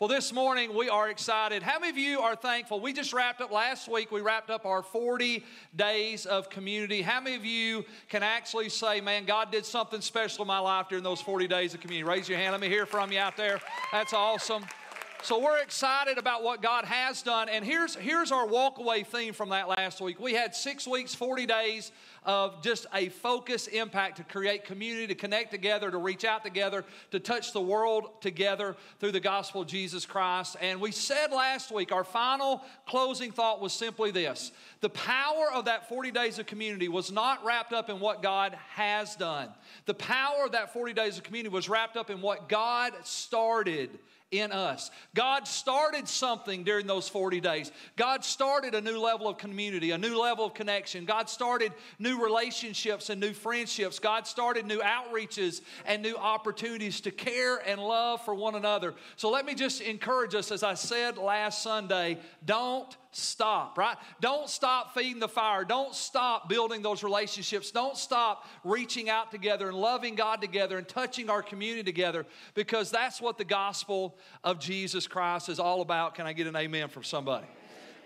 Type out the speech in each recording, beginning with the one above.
Well, this morning we are excited. How many of you are thankful? We just wrapped up last week, we wrapped up our 40 days of community. How many of you can actually say, man, God did something special in my life during those 40 days of community? Raise your hand. Let me hear from you out there. That's awesome. So we're excited about what God has done. And here's, here's our walkaway theme from that last week. We had six weeks, 40 days of just a focus impact to create community, to connect together, to reach out together, to touch the world together through the gospel of Jesus Christ. And we said last week, our final closing thought was simply this the power of that 40 days of community was not wrapped up in what God has done. The power of that 40 days of community was wrapped up in what God started in us. God started something during those 40 days. God started a new level of community, a new level of connection. God started new relationships and new friendships. God started new outreaches and new opportunities to care and love for one another. So let me just encourage us, as I said last Sunday, don't stop, right? Don't stop feeding the fire. Don't stop building those relationships. Don't stop reaching out together and loving God together and touching our community together because that's what the gospel of Jesus Christ is all about. Can I get an amen from somebody?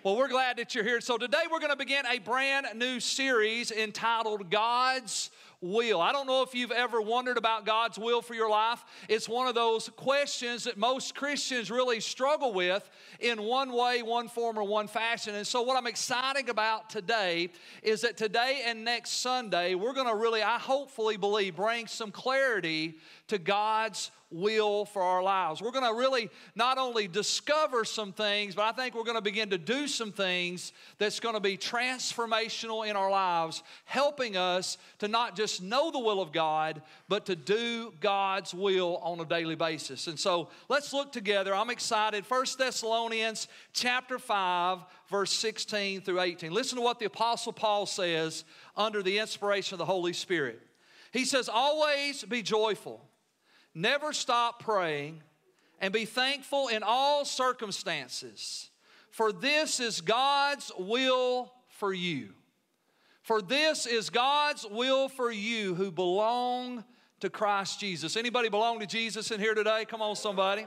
Well, we're glad that you're here. So, today we're going to begin a brand new series entitled God's will. I don't know if you've ever wondered about God's will for your life. It's one of those questions that most Christians really struggle with in one way, one form, or one fashion. And so, what I'm excited about today is that today and next Sunday, we're going to really, I hopefully believe, bring some clarity to God's will for our lives. We're going to really not only discover some things, but I think we're going to begin to do some things that's going to be transformational in our lives, helping us to not just know the will of God, but to do God's will on a daily basis. And so let's look together. I'm excited. First Thessalonians chapter 5, verse 16 through 18. Listen to what the Apostle Paul says under the inspiration of the Holy Spirit. He says, Always be joyful Never stop praying and be thankful in all circumstances, for this is God's will for you. For this is God's will for you who belong to Christ Jesus. Anybody belong to Jesus in here today? Come on, somebody.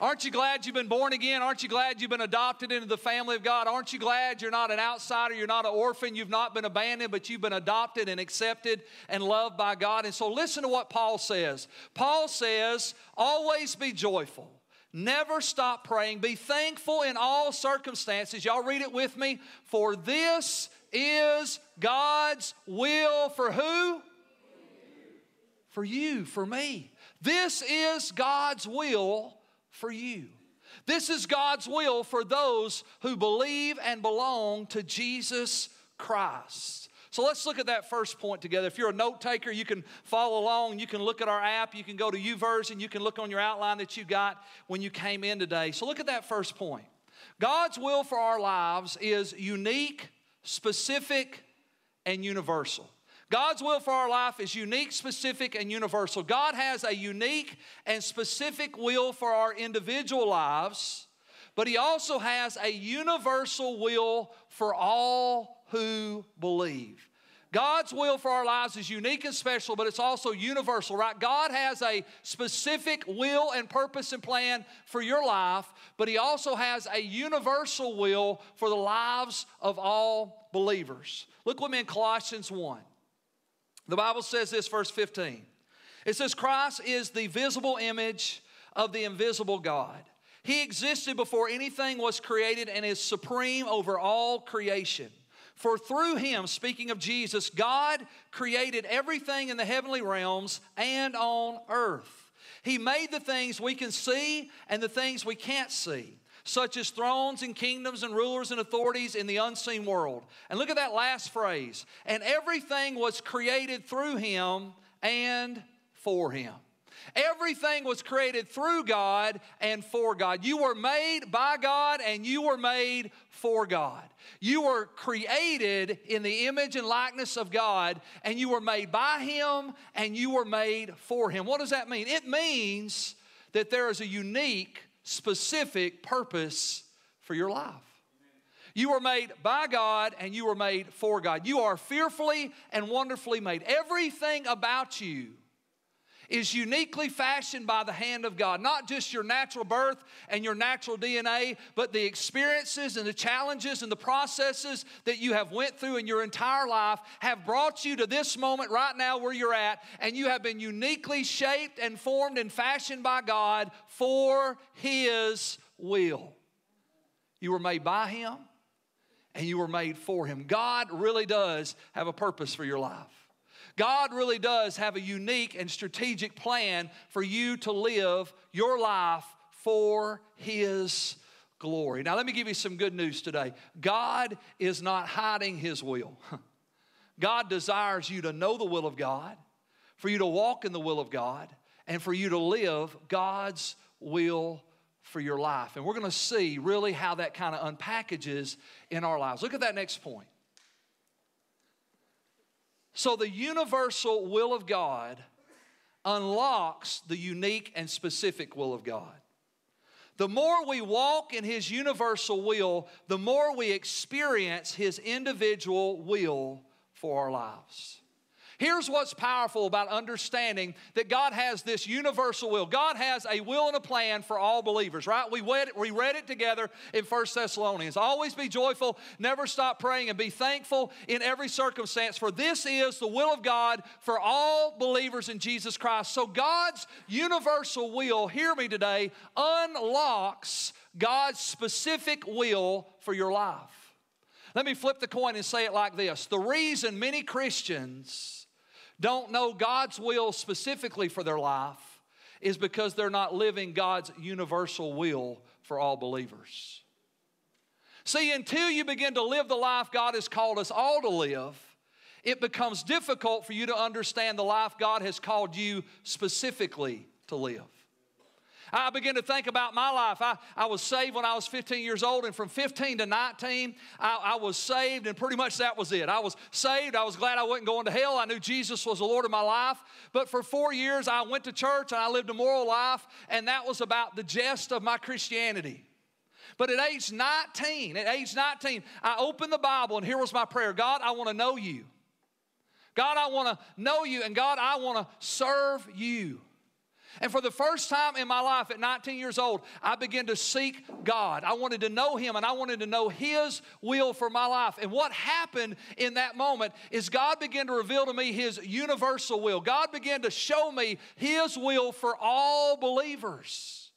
Aren't you glad you've been born again? Aren't you glad you've been adopted into the family of God? Aren't you glad you're not an outsider? You're not an orphan. You've not been abandoned, but you've been adopted and accepted and loved by God. And so listen to what Paul says. Paul says, always be joyful. Never stop praying. Be thankful in all circumstances. Y'all read it with me. For this is God's will for who? For you, for me. This is God's will for you. This is God's will for those who believe and belong to Jesus Christ. So let's look at that first point together. If you're a note taker, you can follow along. You can look at our app. You can go to YouVersion. You can look on your outline that you got when you came in today. So look at that first point. God's will for our lives is unique, specific, and universal. God's will for our life is unique, specific, and universal. God has a unique and specific will for our individual lives, but He also has a universal will for all who believe. God's will for our lives is unique and special, but it's also universal, right? God has a specific will and purpose and plan for your life, but He also has a universal will for the lives of all believers. Look with me in Colossians 1. The Bible says this, verse 15. It says, Christ is the visible image of the invisible God. He existed before anything was created and is supreme over all creation. For through him, speaking of Jesus, God created everything in the heavenly realms and on earth. He made the things we can see and the things we can't see such as thrones and kingdoms and rulers and authorities in the unseen world. And look at that last phrase. And everything was created through him and for him. Everything was created through God and for God. You were made by God and you were made for God. You were created in the image and likeness of God and you were made by Him and you were made for Him. What does that mean? It means that there is a unique specific purpose for your life. You were made by God and you were made for God. You are fearfully and wonderfully made. Everything about you is uniquely fashioned by the hand of God. Not just your natural birth and your natural DNA, but the experiences and the challenges and the processes that you have went through in your entire life have brought you to this moment right now where you're at and you have been uniquely shaped and formed and fashioned by God for his will. You were made by him and you were made for him. God really does have a purpose for your life. God really does have a unique and strategic plan for you to live your life for His glory. Now, let me give you some good news today. God is not hiding His will. God desires you to know the will of God, for you to walk in the will of God, and for you to live God's will for your life. And we're going to see really how that kind of unpackages in our lives. Look at that next point. So, the universal will of God unlocks the unique and specific will of God. The more we walk in His universal will, the more we experience His individual will for our lives. Here's what's powerful about understanding that God has this universal will. God has a will and a plan for all believers, right? We read, it, we read it together in First Thessalonians. Always be joyful, never stop praying, and be thankful in every circumstance, for this is the will of God for all believers in Jesus Christ. So God's universal will, hear me today, unlocks God's specific will for your life. Let me flip the coin and say it like this The reason many Christians don't know God's will specifically for their life is because they're not living God's universal will for all believers. See, until you begin to live the life God has called us all to live, it becomes difficult for you to understand the life God has called you specifically to live. I began to think about my life. I, I was saved when I was 15 years old, and from 15 to 19, I, I was saved, and pretty much that was it. I was saved. I was glad I wasn't going to hell. I knew Jesus was the Lord of my life. But for four years, I went to church and I lived a moral life, and that was about the gist of my Christianity. But at age 19, at age 19, I opened the Bible, and here was my prayer God, I want to know you. God, I want to know you, and God, I want to serve you. And for the first time in my life at 19 years old, I began to seek God. I wanted to know Him and I wanted to know His will for my life. And what happened in that moment is God began to reveal to me His universal will. God began to show me His will for all believers.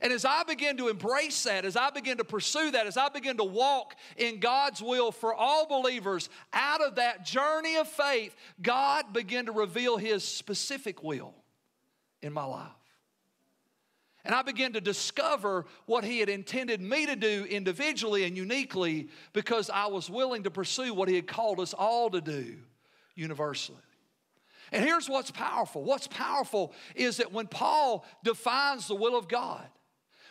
And as I began to embrace that, as I began to pursue that, as I began to walk in God's will for all believers, out of that journey of faith, God began to reveal His specific will in my life. And I began to discover what He had intended me to do individually and uniquely because I was willing to pursue what He had called us all to do universally. And here's what's powerful what's powerful is that when Paul defines the will of God,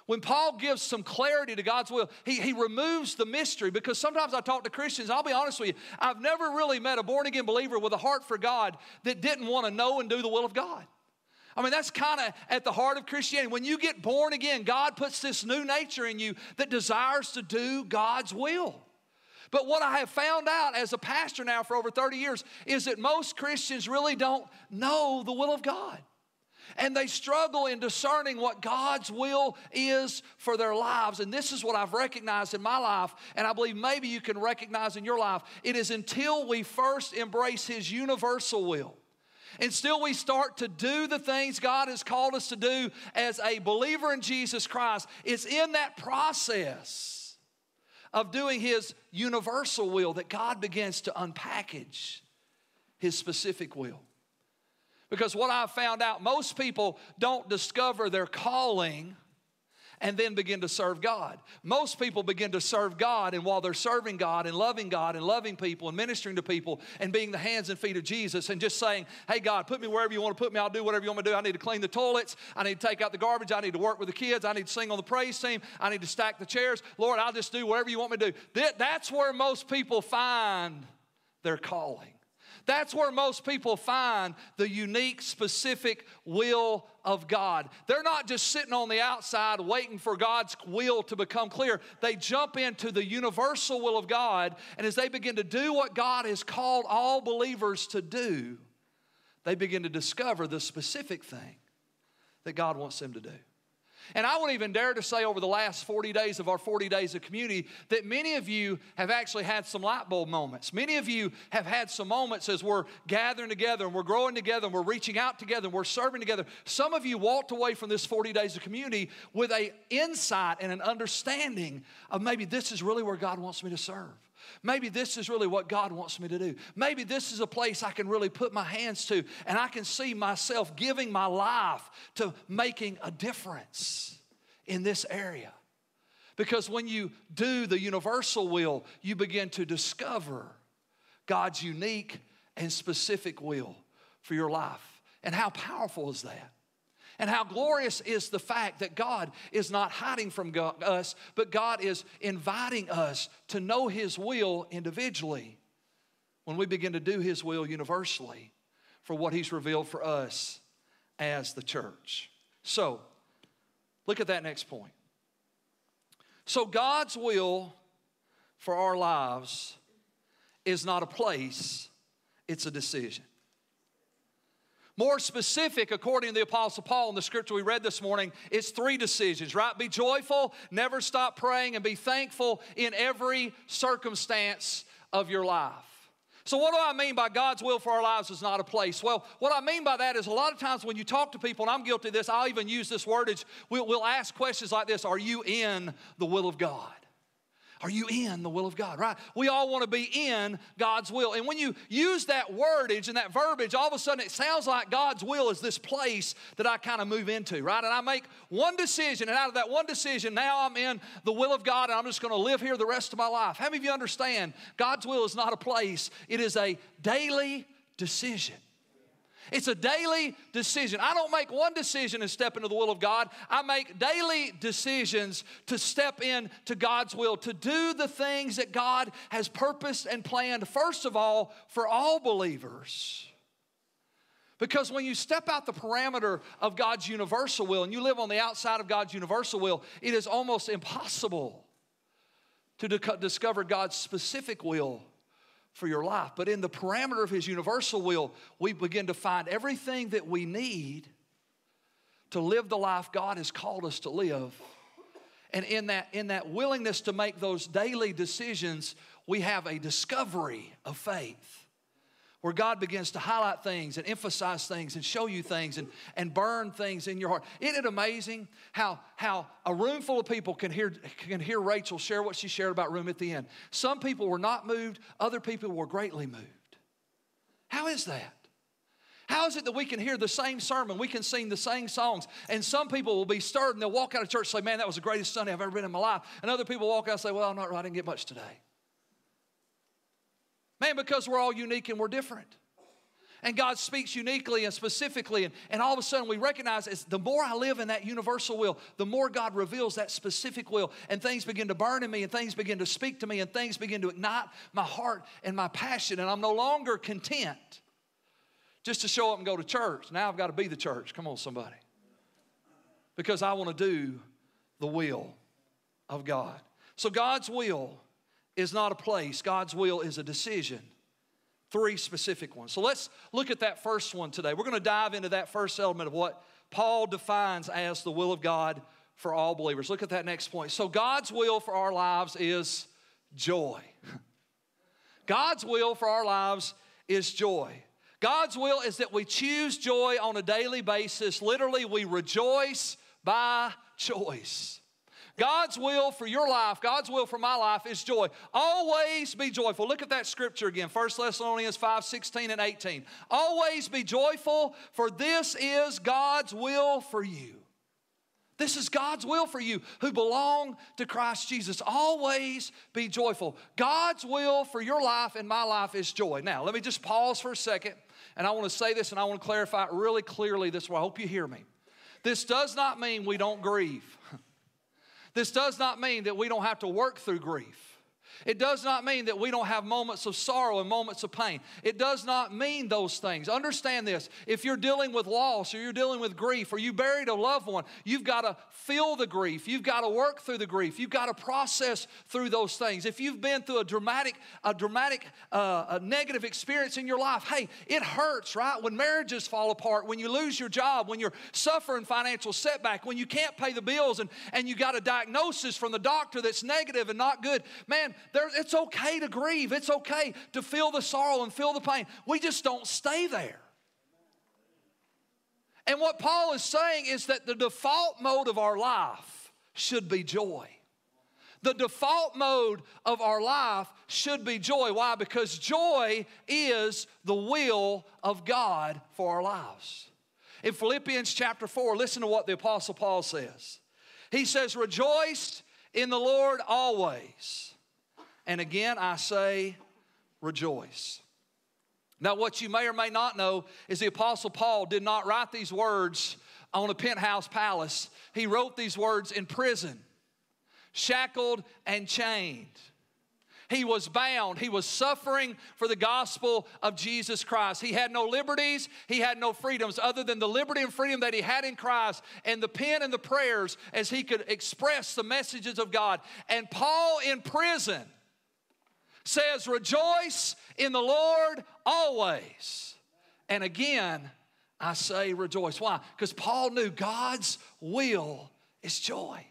when Paul gives some clarity to God's will, he, he removes the mystery because sometimes I talk to Christians, I'll be honest with you, I've never really met a born again believer with a heart for God that didn't want to know and do the will of God. I mean, that's kind of at the heart of Christianity. When you get born again, God puts this new nature in you that desires to do God's will. But what I have found out as a pastor now for over 30 years is that most Christians really don't know the will of God. And they struggle in discerning what God's will is for their lives. And this is what I've recognized in my life, and I believe maybe you can recognize in your life. It is until we first embrace His universal will and still we start to do the things God has called us to do as a believer in Jesus Christ, it's in that process of doing His universal will that God begins to unpackage His specific will. Because what I've found out, most people don't discover their calling and then begin to serve God. Most people begin to serve God, and while they're serving God and loving God and loving people and ministering to people and being the hands and feet of Jesus and just saying, Hey, God, put me wherever you want to put me, I'll do whatever you want me to do. I need to clean the toilets, I need to take out the garbage, I need to work with the kids, I need to sing on the praise team, I need to stack the chairs. Lord, I'll just do whatever you want me to do. That's where most people find their calling. That's where most people find the unique, specific will of God. They're not just sitting on the outside waiting for God's will to become clear. They jump into the universal will of God, and as they begin to do what God has called all believers to do, they begin to discover the specific thing that God wants them to do. And I would even dare to say over the last 40 days of our 40 days of community that many of you have actually had some light bulb moments. Many of you have had some moments as we're gathering together and we're growing together and we're reaching out together and we're serving together. Some of you walked away from this 40 days of community with a insight and an understanding of maybe this is really where God wants me to serve. Maybe this is really what God wants me to do. Maybe this is a place I can really put my hands to and I can see myself giving my life to making a difference in this area. Because when you do the universal will, you begin to discover God's unique and specific will for your life. And how powerful is that? And how glorious is the fact that God is not hiding from God, us, but God is inviting us to know His will individually when we begin to do His will universally for what He's revealed for us as the church. So, look at that next point. So, God's will for our lives is not a place, it's a decision. More specific, according to the Apostle Paul in the scripture we read this morning, it's three decisions, right? Be joyful, never stop praying, and be thankful in every circumstance of your life. So, what do I mean by God's will for our lives is not a place? Well, what I mean by that is a lot of times when you talk to people, and I'm guilty of this, I'll even use this wordage, we'll, we'll ask questions like this Are you in the will of God? Are you in the will of God, right? We all want to be in God's will. And when you use that wordage and that verbiage, all of a sudden it sounds like God's will is this place that I kind of move into, right? And I make one decision, and out of that one decision, now I'm in the will of God and I'm just going to live here the rest of my life. How many of you understand God's will is not a place, it is a daily decision? It's a daily decision. I don't make one decision and step into the will of God. I make daily decisions to step into God's will, to do the things that God has purposed and planned, first of all, for all believers. Because when you step out the parameter of God's universal will and you live on the outside of God's universal will, it is almost impossible to discover God's specific will for your life. But in the parameter of His universal will, we begin to find everything that we need to live the life God has called us to live. And in that, in that willingness to make those daily decisions, we have a discovery of faith where God begins to highlight things and emphasize things and show you things and, and burn things in your heart. Isn't it amazing how, how a room full of people can hear, can hear Rachel share what she shared about room at the end? Some people were not moved, other people were greatly moved. How is that? How is it that we can hear the same sermon, we can sing the same songs, and some people will be stirred and they'll walk out of church and say, Man, that was the greatest Sunday I've ever been in my life. And other people walk out and say, Well, I'm not right, I didn't get much today. Man, because we're all unique and we're different. And God speaks uniquely and specifically, and, and all of a sudden we recognize as the more I live in that universal will, the more God reveals that specific will, and things begin to burn in me, and things begin to speak to me, and things begin to ignite my heart and my passion, and I'm no longer content just to show up and go to church. Now I've got to be the church. Come on, somebody. Because I want to do the will of God. So God's will is not a place, God's will is a decision. Three specific ones. So let's look at that first one today. We're going to dive into that first element of what Paul defines as the will of God for all believers. Look at that next point. So, God's will for our lives is joy. God's will for our lives is joy. God's will is that we choose joy on a daily basis. Literally, we rejoice by choice. God's will for your life, God's will for my life is joy. Always be joyful. Look at that scripture again, 1 Thessalonians 5 16 and 18. Always be joyful, for this is God's will for you. This is God's will for you who belong to Christ Jesus. Always be joyful. God's will for your life and my life is joy. Now, let me just pause for a second, and I want to say this and I want to clarify it really clearly this way. I hope you hear me. This does not mean we don't grieve. This does not mean that we don't have to work through grief. It does not mean that we don't have moments of sorrow and moments of pain. It does not mean those things. Understand this. If you're dealing with loss or you're dealing with grief or you buried a loved one, you've got to feel the grief. You've got to work through the grief. You've got to process through those things. If you've been through a dramatic, a dramatic, uh, a negative experience in your life, hey, it hurts, right? When marriages fall apart, when you lose your job, when you're suffering financial setback, when you can't pay the bills and, and you got a diagnosis from the doctor that's negative and not good, man, there, it's okay to grieve. It's okay to feel the sorrow and feel the pain. We just don't stay there. And what Paul is saying is that the default mode of our life should be joy. The default mode of our life should be joy. Why? Because joy is the will of God for our lives. In Philippians chapter 4, listen to what the Apostle Paul says. He says, Rejoice in the Lord always. And again, I say, rejoice. Now, what you may or may not know is the Apostle Paul did not write these words on a penthouse palace. He wrote these words in prison, shackled and chained. He was bound. He was suffering for the gospel of Jesus Christ. He had no liberties. He had no freedoms other than the liberty and freedom that he had in Christ and the pen and the prayers as he could express the messages of God. And Paul in prison says, Rejoice in the Lord always. And again, I say rejoice. Why? Because Paul knew God's will is joy.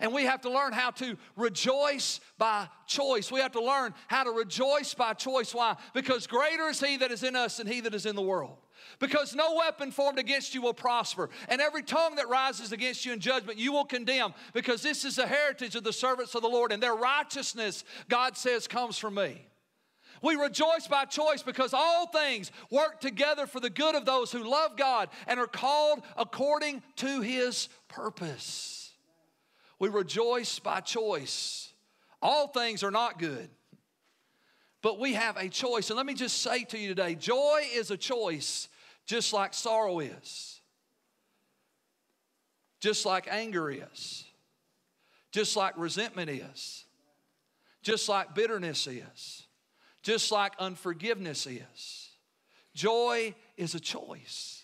And we have to learn how to rejoice by choice. We have to learn how to rejoice by choice. Why? Because greater is He that is in us than He that is in the world. Because no weapon formed against you will prosper, and every tongue that rises against you in judgment you will condemn, because this is the heritage of the servants of the Lord, and their righteousness, God says, comes from me. We rejoice by choice because all things work together for the good of those who love God and are called according to his purpose. We rejoice by choice. All things are not good, but we have a choice. And let me just say to you today joy is a choice just like sorrow is, just like anger is, just like resentment is, just like bitterness is, just like unforgiveness is. Joy is a choice.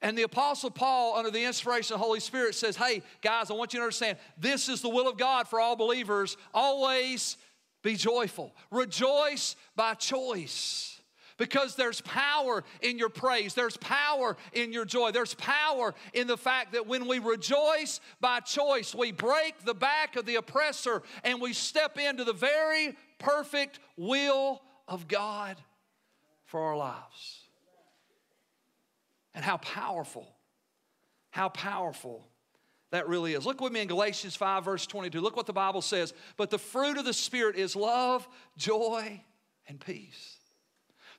And the Apostle Paul, under the inspiration of the Holy Spirit, says, Hey, guys, I want you to understand this is the will of God for all believers. Always be joyful, rejoice by choice. Because there's power in your praise. There's power in your joy. There's power in the fact that when we rejoice by choice, we break the back of the oppressor and we step into the very perfect will of God for our lives. And how powerful, how powerful that really is. Look with me in Galatians 5, verse 22. Look what the Bible says. But the fruit of the Spirit is love, joy, and peace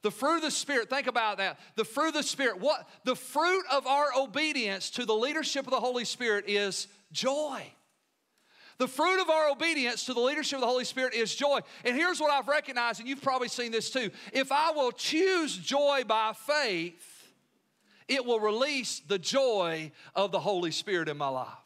the fruit of the Spirit, think about that. The fruit of the Spirit, what? The fruit of our obedience to the leadership of the Holy Spirit is joy. The fruit of our obedience to the leadership of the Holy Spirit is joy. And here's what I've recognized, and you've probably seen this too. If I will choose joy by faith, it will release the joy of the Holy Spirit in my life.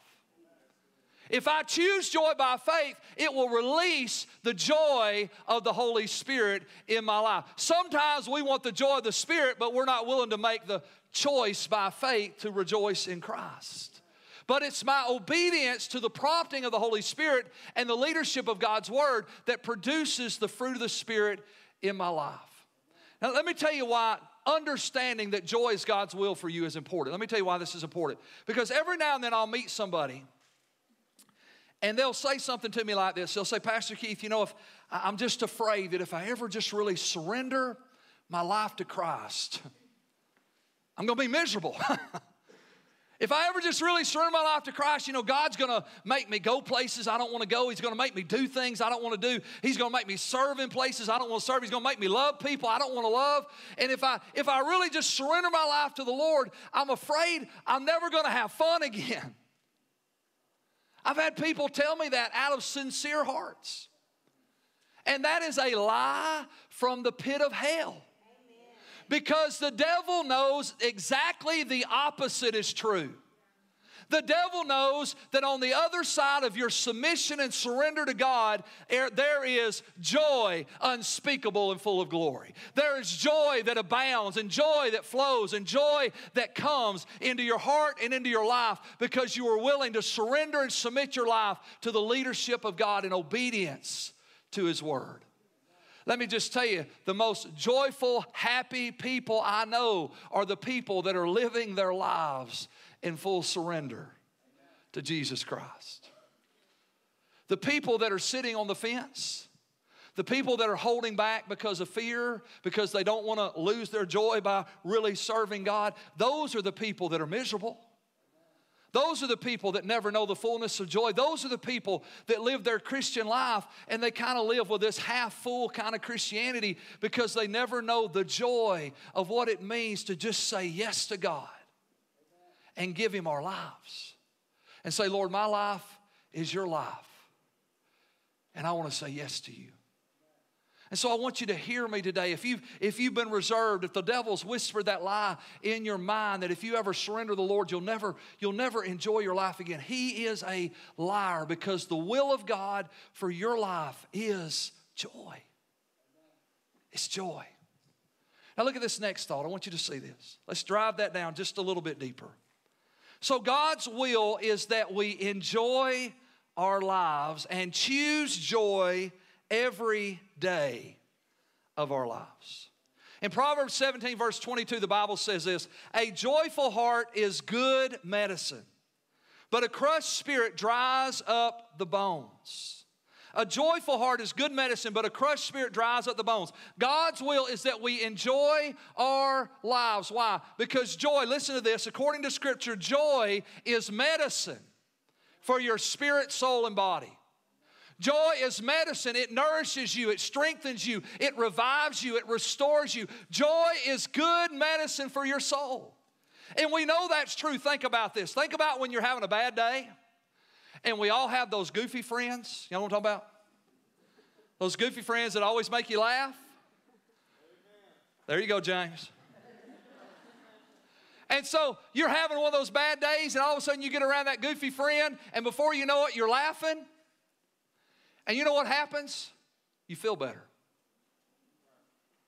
If I choose joy by faith, it will release the joy of the Holy Spirit in my life. Sometimes we want the joy of the Spirit, but we're not willing to make the choice by faith to rejoice in Christ. But it's my obedience to the prompting of the Holy Spirit and the leadership of God's Word that produces the fruit of the Spirit in my life. Now, let me tell you why understanding that joy is God's will for you is important. Let me tell you why this is important. Because every now and then I'll meet somebody and they'll say something to me like this. They'll say, Pastor Keith, you know, if I'm just afraid that if I ever just really surrender my life to Christ, I'm to be miserable. if I ever just really surrender my life to Christ, you know, God's to make me go places I don't want to go. He's to make me do things I don't want to do. He's to make me serve in places I don't want to serve. He's to make me love people I don't want to love. And if I if I really just surrender my life to the Lord, I'm afraid I'm never to have fun again. I've had people tell me that out of sincere hearts. And that is a lie from the pit of hell. Because the devil knows exactly the opposite is true. The devil knows that on the other side of your submission and surrender to God, er, there is joy unspeakable and full of glory. There is joy that abounds and joy that flows and joy that comes into your heart and into your life because you are willing to surrender and submit your life to the leadership of God in obedience to His Word. Let me just tell you the most joyful, happy people I know are the people that are living their lives in full surrender to Jesus Christ. The people that are sitting on the fence, the people that are holding back because of fear, because they don't want to lose their joy by really serving God, those are the people that are miserable. Those are the people that never know the fullness of joy. Those are the people that live their Christian life and they kind of live with this half full kind of Christianity because they never know the joy of what it means to just say yes to God and give Him our lives and say, Lord, my life is your life. And I want to say yes to you. And so I want you to hear me today. If you've, if you've been reserved, if the devil's whispered that lie in your mind that if you ever surrender the Lord, you'll never, you'll never enjoy your life again. He is a liar because the will of God for your life is joy. It's joy. Now look at this next thought. I want you to see this. Let's drive that down just a little bit deeper. So God's will is that we enjoy our lives and choose joy every day of our lives. In Proverbs 17, verse 22, the Bible says this A joyful heart is good medicine, but a crushed spirit dries up the bones. A joyful heart is good medicine, but a crushed spirit dries up the bones. God's will is that we enjoy our lives. Why? Because joy, listen to this, according to Scripture, joy is medicine for your spirit, soul, and body. Joy is medicine. It nourishes you, it strengthens you, it revives you, it restores you. Joy is good medicine for your soul. And we know that's true. Think about this. Think about when you're having a bad day, and we all have those goofy friends. You know what I'm talking about? Those goofy friends that always make you laugh. There you go, James. And so you're having one of those bad days, and all of a sudden you get around that goofy friend, and before you know it, you're laughing. And you know what happens? You feel better.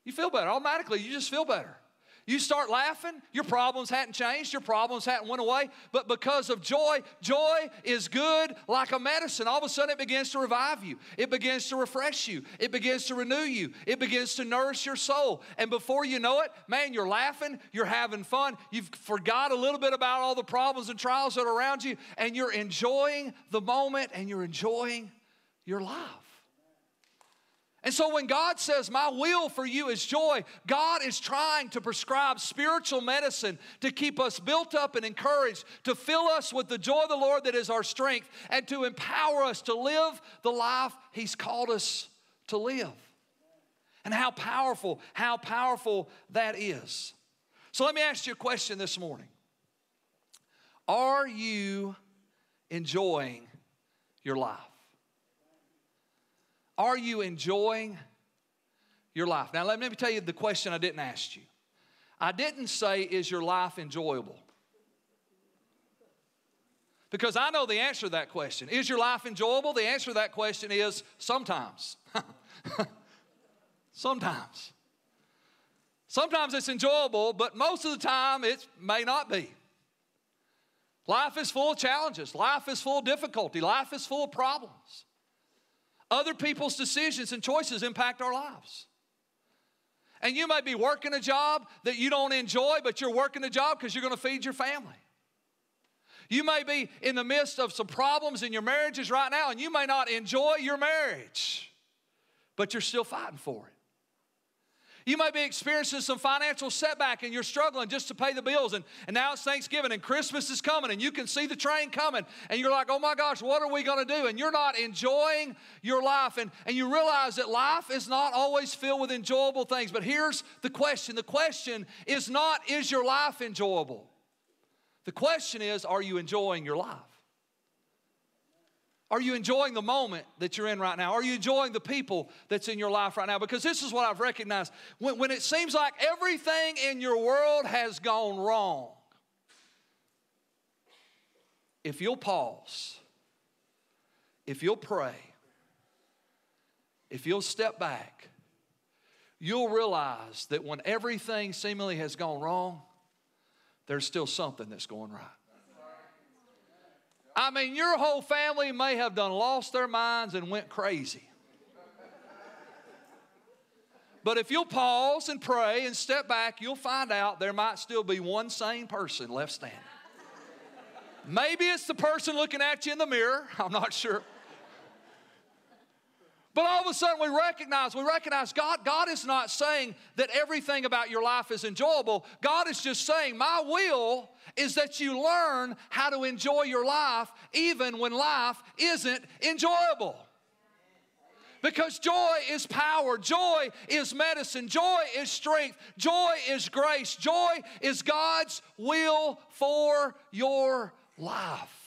You feel better. Automatically, you just feel better. You start laughing, your problems hadn't changed, your problems hadn't went away, but because of joy, joy is good like a medicine. All of a sudden it begins to revive you. It begins to refresh you. It begins to renew you. It begins to nourish your soul. And before you know it, man, you're laughing, you're having fun. You've forgot a little bit about all the problems and trials that are around you, and you're enjoying the moment and you're enjoying your life. And so when God says, My will for you is joy, God is trying to prescribe spiritual medicine to keep us built up and encouraged, to fill us with the joy of the Lord that is our strength, and to empower us to live the life He's called us to live. And how powerful, how powerful that is. So let me ask you a question this morning Are you enjoying your life? Are you enjoying your life? Now, let me tell you the question I didn't ask you. I didn't say, Is your life enjoyable? Because I know the answer to that question. Is your life enjoyable? The answer to that question is sometimes. sometimes. Sometimes it's enjoyable, but most of the time it may not be. Life is full of challenges. Life is full of difficulty. Life is full of problems. Other people's decisions and choices impact our lives. And you may be working a job that you don't enjoy, but you're working a job because you're going to feed your family. You may be in the midst of some problems in your marriages right now, and you may not enjoy your marriage, but you're still fighting for it. You might be experiencing some financial setback and you're struggling just to pay the bills. And, and now it's Thanksgiving and Christmas is coming and you can see the train coming. And you're like, oh my gosh, what are we going to do? And you're not enjoying your life. And, and you realize that life is not always filled with enjoyable things. But here's the question the question is not, is your life enjoyable? The question is, are you enjoying your life? Are you enjoying the moment that you're in right now? Are you enjoying the people that's in your life right now? Because this is what I've recognized. When, when it seems like everything in your world has gone wrong, if you'll pause, if you'll pray, if you'll step back, you'll realize that when everything seemingly has gone wrong, there's still something that's going right. I mean, your whole family may have done lost their minds and went crazy. But if you'll pause and pray and step back, you'll find out there might still be one sane person left standing. Maybe it's the person looking at you in the mirror, I'm not sure. But all of a sudden we recognize, we recognize God, God is not saying that everything about your life is enjoyable. God is just saying, My will is that you learn how to enjoy your life even when life isn't enjoyable. Because joy is power, joy is medicine, joy is strength, joy is grace, joy is God's will for your life.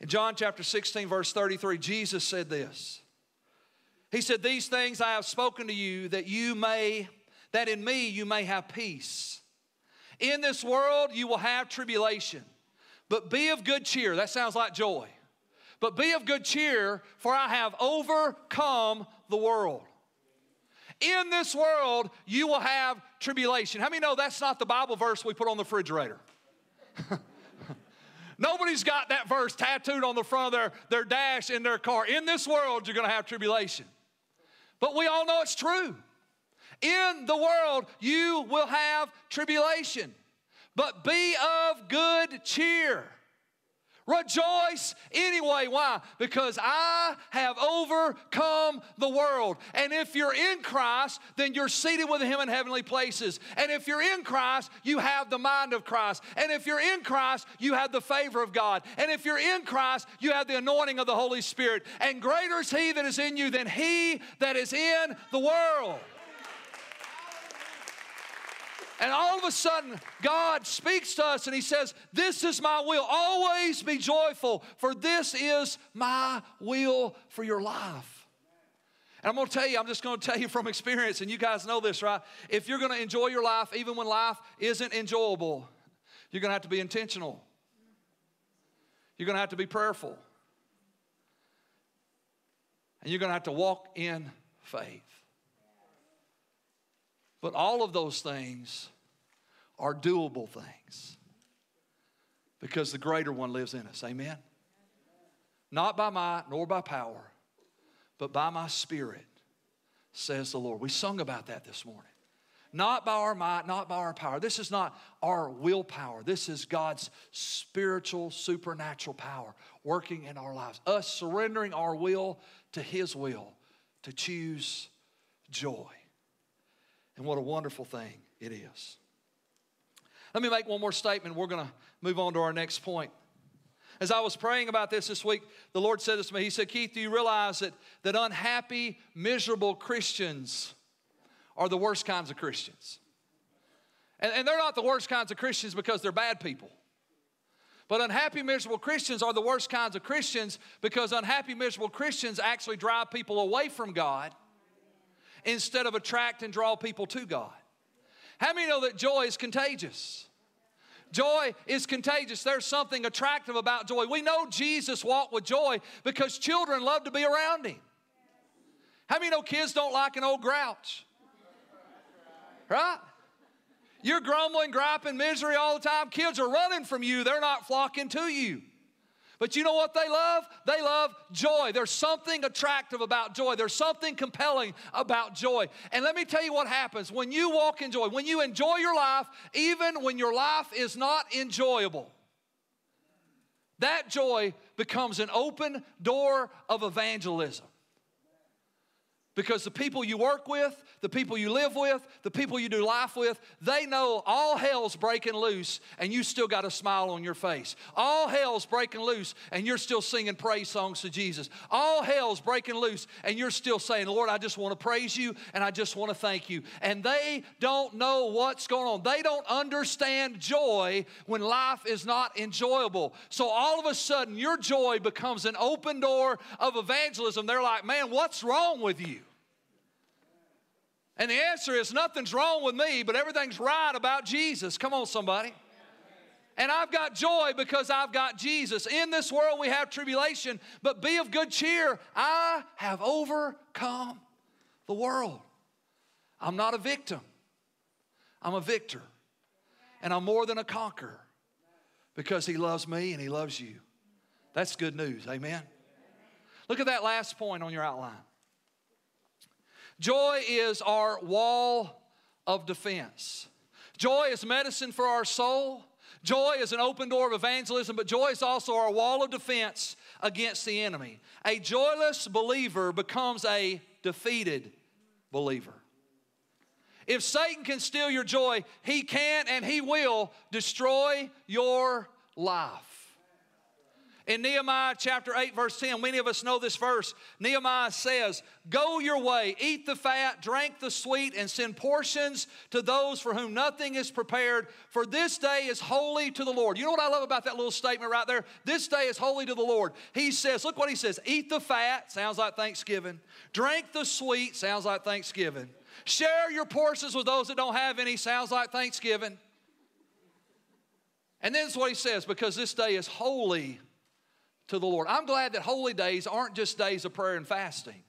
In John chapter 16, verse 33, Jesus said this. He said, These things I have spoken to you that you may, that in me you may have peace. In this world you will have tribulation, but be of good cheer. That sounds like joy. But be of good cheer, for I have overcome the world. In this world you will have tribulation. How many know that's not the Bible verse we put on the refrigerator? Nobody's got that verse tattooed on the front of their, their dash in their car. In this world, you're going to have tribulation. But we all know it's true. In the world, you will have tribulation. But be of good cheer. Rejoice anyway. Why? Because I have overcome the world. And if you're in Christ, then you're seated with Him in heavenly places. And if you're in Christ, you have the mind of Christ. And if you're in Christ, you have the favor of God. And if you're in Christ, you have the anointing of the Holy Spirit. And greater is He that is in you than He that is in the world. And all of a sudden, God speaks to us and He says, This is my will. Always be joyful, for this is my will for your life. And I'm gonna tell you, I'm just gonna tell you from experience, and you guys know this, right? If you're gonna enjoy your life, even when life isn't enjoyable, you're gonna have to be intentional. You're gonna have to be prayerful. And you're gonna have to walk in faith. But all of those things are doable things because the greater one lives in us. Amen? Not by might nor by power, but by my spirit, says the Lord. We sung about that this morning. Not by our might, not by our power. This is not our willpower. This is God's spiritual, supernatural power working in our lives. Us surrendering our will to His will to choose joy. And what a wonderful thing it is. Let me make one more statement. We're going to move on to our next point. As I was praying about this this week, the Lord said this to me. He said, Keith, do you realize that, that unhappy, miserable Christians are the worst kinds of Christians? And, and they're not the worst kinds of Christians because they're bad people. But unhappy, miserable Christians are the worst kinds of Christians because unhappy, miserable Christians actually drive people away from God instead of attract and draw people to God. How many know that joy is contagious? Joy is contagious. There's something attractive about joy. We know Jesus walked with joy because children love to be around him. How many know kids don't like an old grouch? Right? You're grumbling, griping, misery all the time. Kids are running from you, they're not flocking to you. But you know what they love? They love joy. There's something attractive about joy. There's something compelling about joy. And let me tell you what happens when you walk in joy, when you enjoy your life, even when your life is not enjoyable. That joy becomes an open door of evangelism. Because the people you work with, the people you live with, the people you do life with, they know all hell's breaking loose and you still got a smile on your face. All hell's breaking loose and you're still singing praise songs to Jesus. All hell's breaking loose and you're still saying, Lord, I just want to praise you and I just want to thank you. And they don't know what's going on. They don't understand joy when life is not enjoyable. So all of a sudden, your joy becomes an open door of evangelism. They're like, man, what's wrong with you? And the answer is nothing's wrong with me, but everything's right about Jesus. Come on, somebody. And I've got joy because I've got Jesus. In this world we have tribulation, but be of good cheer. I have overcome the world. I'm not a victim, I'm a victor. And I'm more than a conqueror because He loves me and He loves you. That's good news. Amen. Look at that last point on your outline. Joy is our wall of defense. Joy is medicine for our soul. Joy is an open door of evangelism, but joy is also our wall of defense against the enemy. A joyless believer becomes a defeated believer. If Satan can steal your joy, he can and he will destroy your life. In Nehemiah chapter 8, verse 10, many of us know this verse. Nehemiah says, Go your way, eat the fat, drink the sweet, and send portions to those for whom nothing is prepared, for this day is holy to the Lord. You know what I love about that little statement right there? This day is holy to the Lord. He says, Look what he says eat the fat, sounds like Thanksgiving. Drink the sweet, sounds like Thanksgiving. Share your portions with those that don't have any, sounds like Thanksgiving. And then is what he says, because this day is holy to the Lord. I'm glad that holy days aren't just days of prayer and fasting.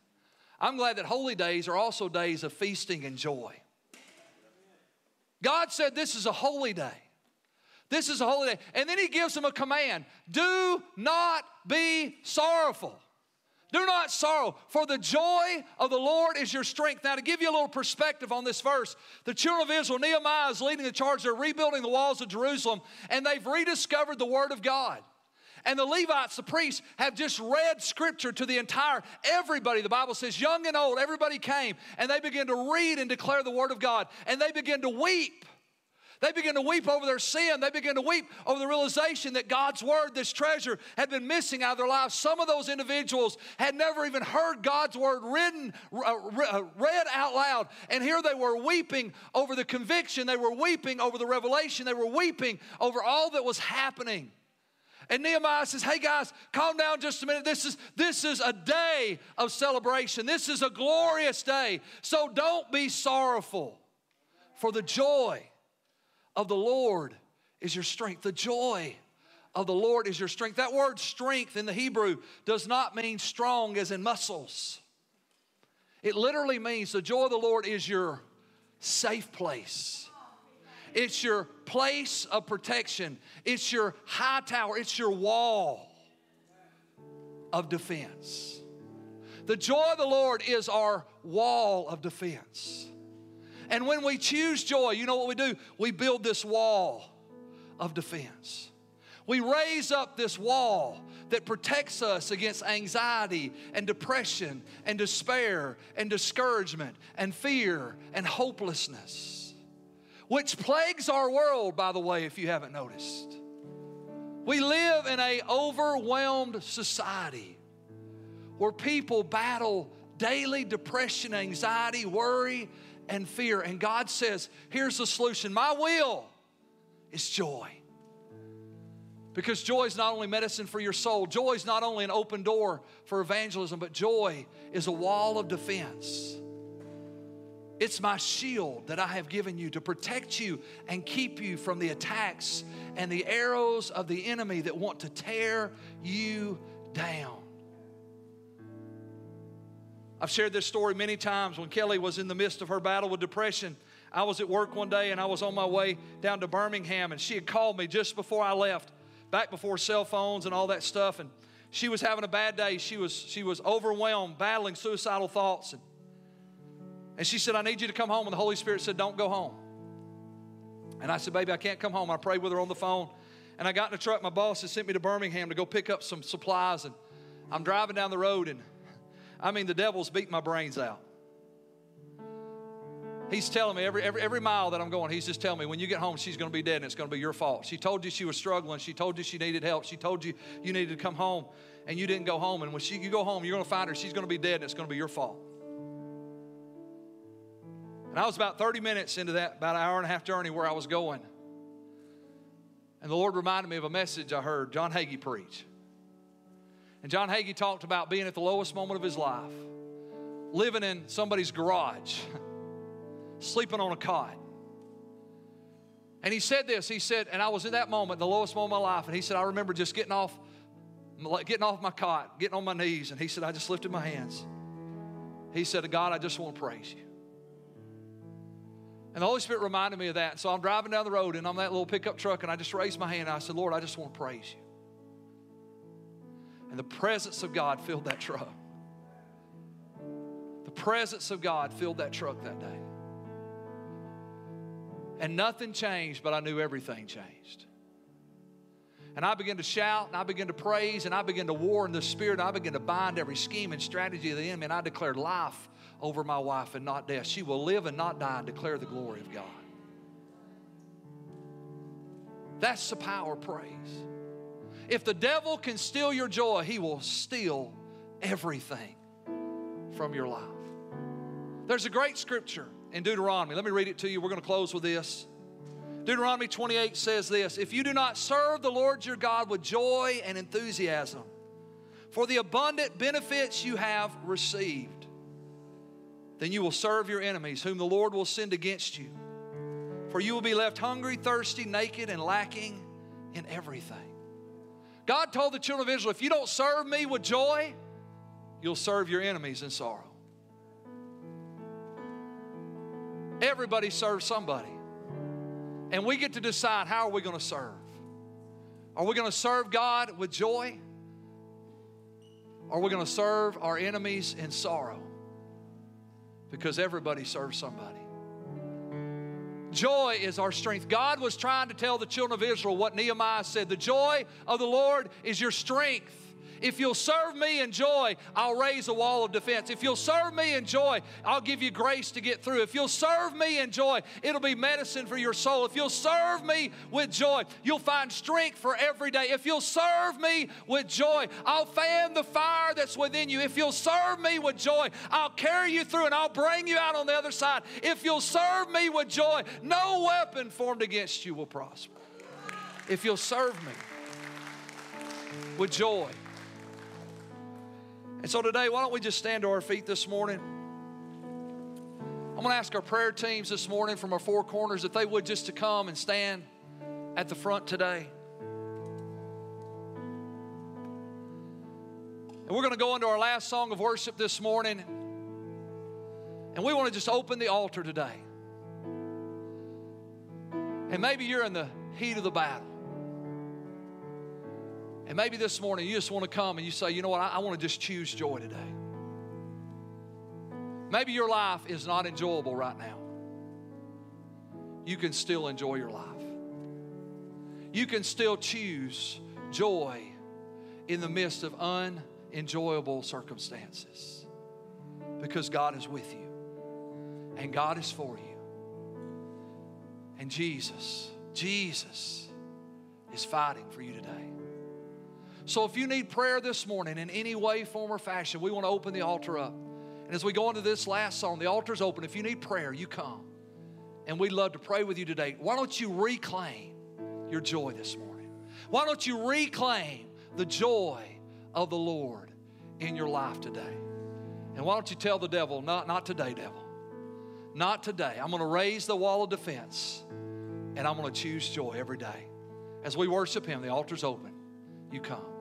I'm glad that holy days are also days of feasting and joy. God said this is a holy day. This is a holy day. And then he gives them a command do not be sorrowful. Do not sorrow, for the joy of the Lord is your strength. Now, to give you a little perspective on this verse, the children of Israel, Nehemiah is leading the charge. They're rebuilding the walls of Jerusalem, and they've rediscovered the Word of God. And the Levites, the priests, have just read scripture to the entire, everybody, the Bible says, young and old, everybody came, and they began to read and declare the Word of God, and they began to weep. They began to weep over their sin. They began to weep over the realization that God's word, this treasure, had been missing out of their lives. Some of those individuals had never even heard God's word written, uh, uh, read out loud. And here they were weeping over the conviction. They were weeping over the revelation. They were weeping over all that was happening. And Nehemiah says, Hey guys, calm down just a minute. This is, this is a day of celebration. This is a glorious day. So don't be sorrowful, for the joy of the Lord is your strength. The joy of the Lord is your strength. That word strength in the Hebrew does not mean strong as in muscles. It literally means the joy of the Lord is your safe place. It's your place of protection. It's your high tower. It's your wall of defense. The joy of the Lord is our wall of defense. And when we choose joy, you know what we do? We build this wall of defense. We raise up this wall that protects us against anxiety and depression and despair and discouragement and fear and hopelessness which plagues our world, by the way, if you haven't noticed. We live in a overwhelmed society where people battle daily depression, anxiety, worry, and fear. And God says, here's the solution. My will is joy. Because joy is not only medicine for your soul, joy is not only an open door for evangelism, but joy is a wall of defense it's my shield that I have given you to protect you and keep you from the attacks and the arrows of the enemy that want to tear you down. I've shared this story many times when Kelly was in the midst of her battle with depression. I was at work one day and I was on my way down to Birmingham, and she had called me just before I left, back before cell phones and all that stuff. And she was having a bad day. She was, she was overwhelmed, battling suicidal thoughts. And and she said, I need you to come home. And the Holy Spirit said, Don't go home. And I said, Baby, I can't come home. I prayed with her on the phone. And I got in the truck. My boss had sent me to Birmingham to go pick up some supplies. And I'm driving down the road, and I mean, the devil's beat my brains out. He's telling me every, every, every mile that I'm going, he's just telling me, when you get home, she's going to be dead and it's going to be your fault. She told you she was struggling. She told you she needed help. She told you you needed to come home and you didn't go home. And when she, you go home, you're going to find her. She's going to be dead and it's going to be your fault. And I was about 30 minutes into that, about an hour and a half journey where I was going. And the Lord reminded me of a message I heard John Hagee preach. And John Hagee talked about being at the lowest moment of his life, living in somebody's garage, sleeping on a cot. And he said this. He said, and I was in that moment, the lowest moment of my life. And he said, I remember just getting off, getting off my cot, getting on my knees. And he said, I just lifted my hands. He said, God, I just want to praise you. And the Holy Spirit reminded me of that. So I'm driving down the road and I'm that little pickup truck and I just raised my hand and I said, Lord, I just want to praise you. And the presence of God filled that truck. The presence of God filled that truck that day. And nothing changed, but I knew everything changed. And I began to shout and I began to praise and I began to war in the spirit. I began to bind every scheme and strategy of the enemy. And I declared life over my wife and not death. She will live and not die and declare the glory of God. That's the power of praise. If the devil can steal your joy, he will steal everything from your life. There's a great scripture in Deuteronomy. Let me read it to you. We're going to close with this. Deuteronomy 28 says this If you do not serve the Lord your God with joy and enthusiasm for the abundant benefits you have received, then you will serve your enemies, whom the Lord will send against you. For you will be left hungry, thirsty, naked, and lacking in everything. God told the children of Israel, if you don't serve me with joy, you'll serve your enemies in sorrow. Everybody serves somebody. And we get to decide how are we going to serve? Are we going to serve God with joy? Are we going to serve our enemies in sorrow? Because everybody serves somebody. Joy is our strength. God was trying to tell the children of Israel what Nehemiah said the joy of the Lord is your strength. If you'll serve me in joy, I'll raise a wall of defense. If you'll serve me in joy, I'll give you grace to get through. If you'll serve me in joy, it'll be medicine for your soul. If you'll serve me with joy, you'll find strength for every day. If you'll serve me with joy, I'll fan the fire that's within you. If you'll serve me with joy, I'll carry you through and I'll bring you out on the other side. If you'll serve me with joy, no weapon formed against you will prosper. If you'll serve me with joy. And so today, why don't we just stand to our feet this morning? I'm going to ask our prayer teams this morning from our four corners if they would just to come and stand at the front today. And we're going to go into our last song of worship this morning. And we want to just open the altar today. And maybe you're in the heat of the battle. And maybe this morning you just want to come and you say, you know what, I, I want to just choose joy today. Maybe your life is not enjoyable right now. You can still enjoy your life. You can still choose joy in the midst of unenjoyable circumstances because God is with you and God is for you. And Jesus, Jesus is fighting for you today. So if you need prayer this morning in any way, form, or fashion, we want to open the altar up. And as we go into this last song, the altar's open. If you need prayer, you come. And we'd love to pray with you today. Why don't you reclaim your joy this morning? Why don't you reclaim the joy of the Lord in your life today? And why don't you tell the devil, not, not today, devil. Not today. I'm going to raise the wall of defense and I'm going to choose joy every day. As we worship Him, the altar's open. You come.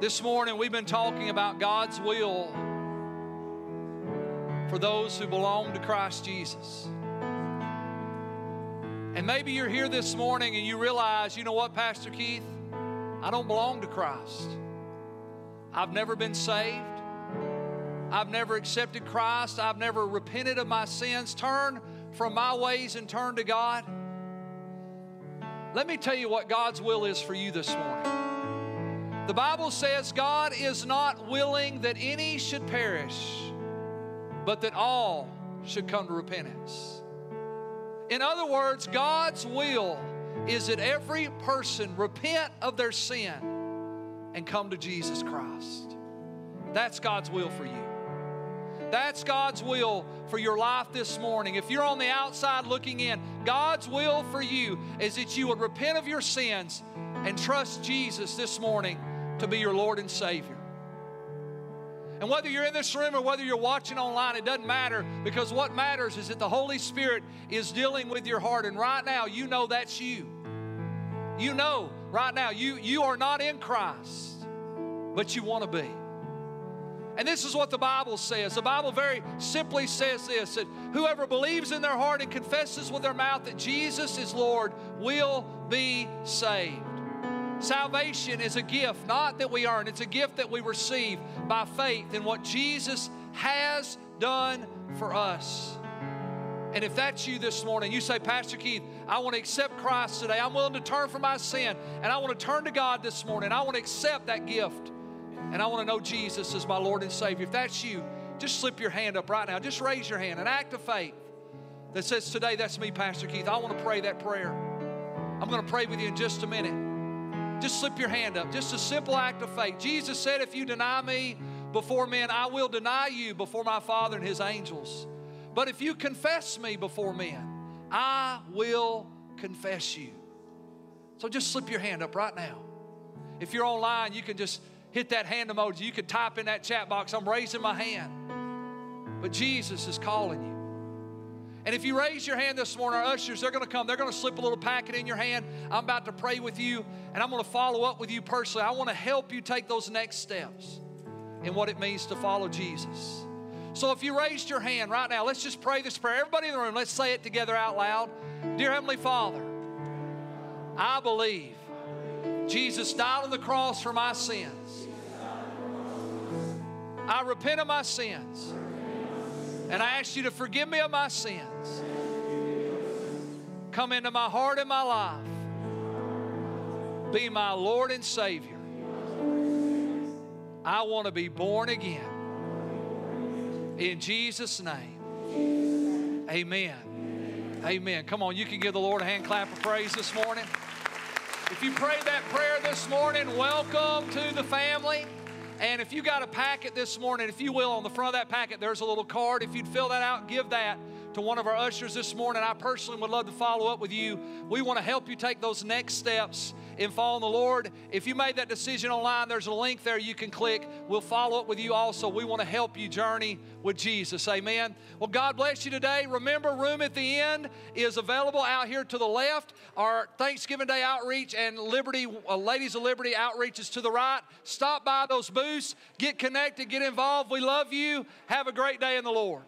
This morning, we've been talking about God's will for those who belong to Christ Jesus. And maybe you're here this morning and you realize, you know what, Pastor Keith? I don't belong to Christ. I've never been saved. I've never accepted Christ. I've never repented of my sins, turned from my ways and turned to God. Let me tell you what God's will is for you this morning. The Bible says God is not willing that any should perish, but that all should come to repentance. In other words, God's will is that every person repent of their sin and come to Jesus Christ. That's God's will for you. That's God's will for your life this morning. If you're on the outside looking in, God's will for you is that you would repent of your sins and trust Jesus this morning to be your Lord and Savior. And whether you're in this room or whether you're watching online, it doesn't matter because what matters is that the Holy Spirit is dealing with your heart. And right now, you know that's you. You know right now, you, you are not in Christ, but you want to be. And this is what the Bible says. The Bible very simply says this that whoever believes in their heart and confesses with their mouth that Jesus is Lord will be saved. Salvation is a gift, not that we earn, it's a gift that we receive by faith in what Jesus has done for us. And if that's you this morning, you say, Pastor Keith, I want to accept Christ today. I'm willing to turn from my sin and I want to turn to God this morning. I want to accept that gift and I want to know Jesus as my Lord and Savior. If that's you, just slip your hand up right now. Just raise your hand. An act of faith that says, Today, that's me, Pastor Keith. I want to pray that prayer. I'm going to pray with you in just a minute. Just slip your hand up. Just a simple act of faith. Jesus said, If you deny me before men, I will deny you before my Father and his angels. But if you confess me before men, I will confess you. So just slip your hand up right now. If you're online, you can just hit that hand emoji. You can type in that chat box, I'm raising my hand. But Jesus is calling you. And if you raise your hand this morning, our ushers, they're going to come. They're going to slip a little packet in your hand. I'm about to pray with you, and I'm going to follow up with you personally. I want to help you take those next steps in what it means to follow Jesus. So if you raised your hand right now, let's just pray this prayer. Everybody in the room, let's say it together out loud. Dear Heavenly Father, I believe Jesus died on the cross for my sins. I repent of my sins. And I ask you to forgive me of my sins. Come into my heart and my life. Be my Lord and Savior. I want to be born again. In Jesus' name. Amen. Amen. Come on, you can give the Lord a hand clap of praise this morning. If you prayed that prayer this morning, welcome to the family. And if you got a packet this morning, if you will, on the front of that packet, there's a little card. If you'd fill that out, give that to one of our ushers this morning. I personally would love to follow up with you. We want to help you take those next steps in following the Lord. If you made that decision online, there's a link there you can click. We'll follow up with you also. We want to help you journey with Jesus. Amen. Well, God bless you today. Remember, Room at the Inn is available out here to the left. Our Thanksgiving Day outreach and Liberty, uh, Ladies of Liberty outreach is to the right. Stop by those booths, get connected, get involved. We love you. Have a great day in the Lord.